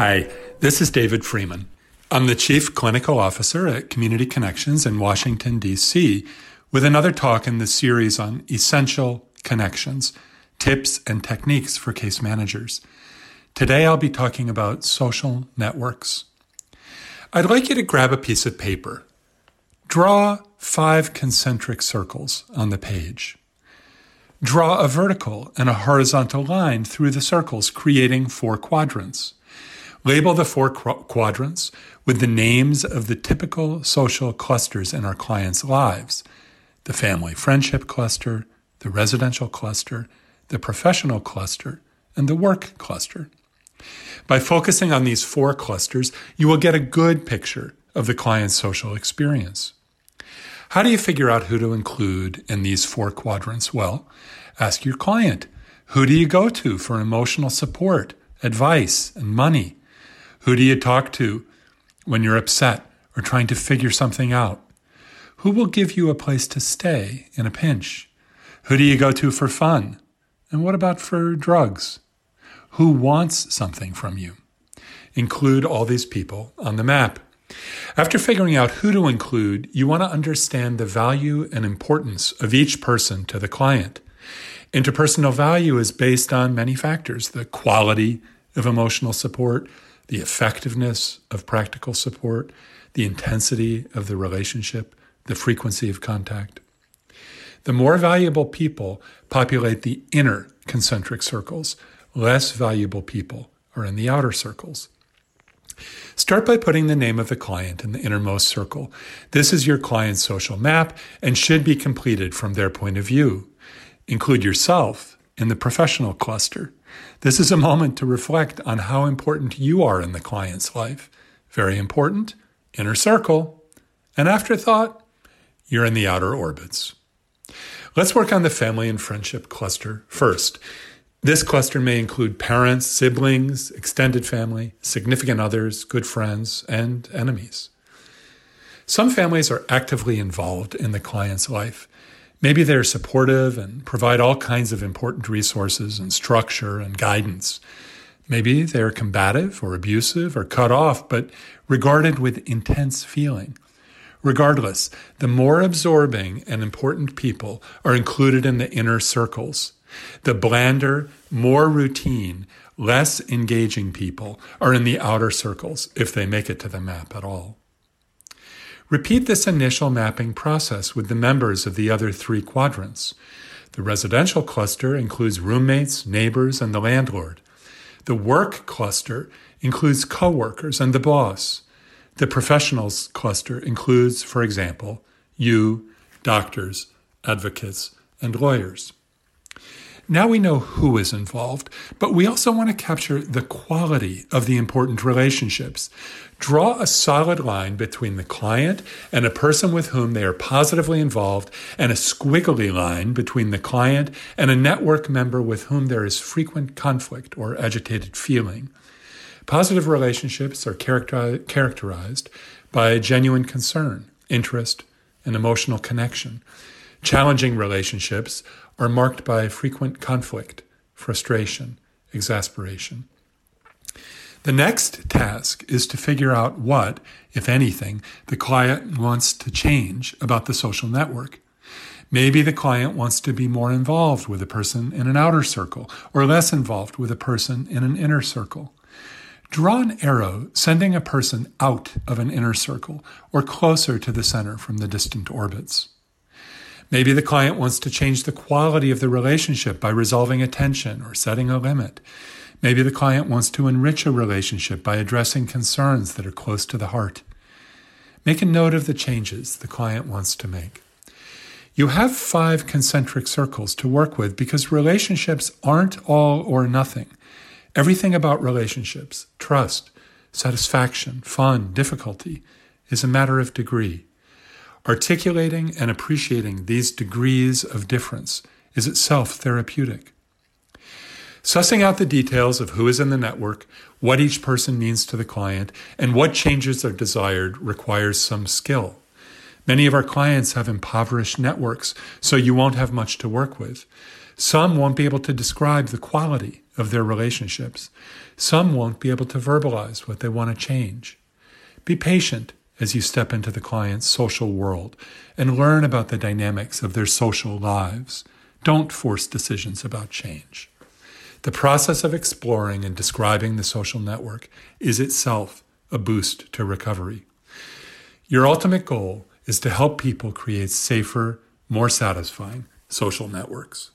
Hi, this is David Freeman. I'm the Chief Clinical Officer at Community Connections in Washington, D.C., with another talk in the series on essential connections, tips and techniques for case managers. Today I'll be talking about social networks. I'd like you to grab a piece of paper. Draw five concentric circles on the page. Draw a vertical and a horizontal line through the circles, creating four quadrants. Label the four qu- quadrants with the names of the typical social clusters in our clients' lives the family friendship cluster, the residential cluster, the professional cluster, and the work cluster. By focusing on these four clusters, you will get a good picture of the client's social experience. How do you figure out who to include in these four quadrants? Well, ask your client. Who do you go to for emotional support, advice, and money? Who do you talk to when you're upset or trying to figure something out? Who will give you a place to stay in a pinch? Who do you go to for fun? And what about for drugs? Who wants something from you? Include all these people on the map. After figuring out who to include, you want to understand the value and importance of each person to the client. Interpersonal value is based on many factors the quality of emotional support, the effectiveness of practical support, the intensity of the relationship, the frequency of contact. The more valuable people populate the inner concentric circles, less valuable people are in the outer circles. Start by putting the name of the client in the innermost circle. This is your client's social map and should be completed from their point of view. Include yourself in the professional cluster. This is a moment to reflect on how important you are in the client's life. Very important, inner circle. An afterthought, you're in the outer orbits. Let's work on the family and friendship cluster first. This cluster may include parents, siblings, extended family, significant others, good friends, and enemies. Some families are actively involved in the client's life. Maybe they're supportive and provide all kinds of important resources and structure and guidance. Maybe they're combative or abusive or cut off, but regarded with intense feeling. Regardless, the more absorbing and important people are included in the inner circles. The blander, more routine, less engaging people are in the outer circles if they make it to the map at all. Repeat this initial mapping process with the members of the other three quadrants. The residential cluster includes roommates, neighbors, and the landlord. The work cluster includes coworkers and the boss. The professionals cluster includes, for example, you, doctors, advocates, and lawyers. Now we know who is involved, but we also want to capture the quality of the important relationships. Draw a solid line between the client and a person with whom they are positively involved, and a squiggly line between the client and a network member with whom there is frequent conflict or agitated feeling. Positive relationships are character- characterized by genuine concern, interest, and emotional connection. Challenging relationships are marked by frequent conflict, frustration, exasperation. The next task is to figure out what, if anything, the client wants to change about the social network. Maybe the client wants to be more involved with a person in an outer circle or less involved with a person in an inner circle. Draw an arrow sending a person out of an inner circle or closer to the center from the distant orbits. Maybe the client wants to change the quality of the relationship by resolving a tension or setting a limit. Maybe the client wants to enrich a relationship by addressing concerns that are close to the heart. Make a note of the changes the client wants to make. You have five concentric circles to work with because relationships aren't all or nothing. Everything about relationships, trust, satisfaction, fun, difficulty, is a matter of degree. Articulating and appreciating these degrees of difference is itself therapeutic. Sussing out the details of who is in the network, what each person means to the client, and what changes are desired requires some skill. Many of our clients have impoverished networks, so you won't have much to work with. Some won't be able to describe the quality of their relationships. Some won't be able to verbalize what they want to change. Be patient as you step into the client's social world and learn about the dynamics of their social lives. Don't force decisions about change. The process of exploring and describing the social network is itself a boost to recovery. Your ultimate goal is to help people create safer, more satisfying social networks.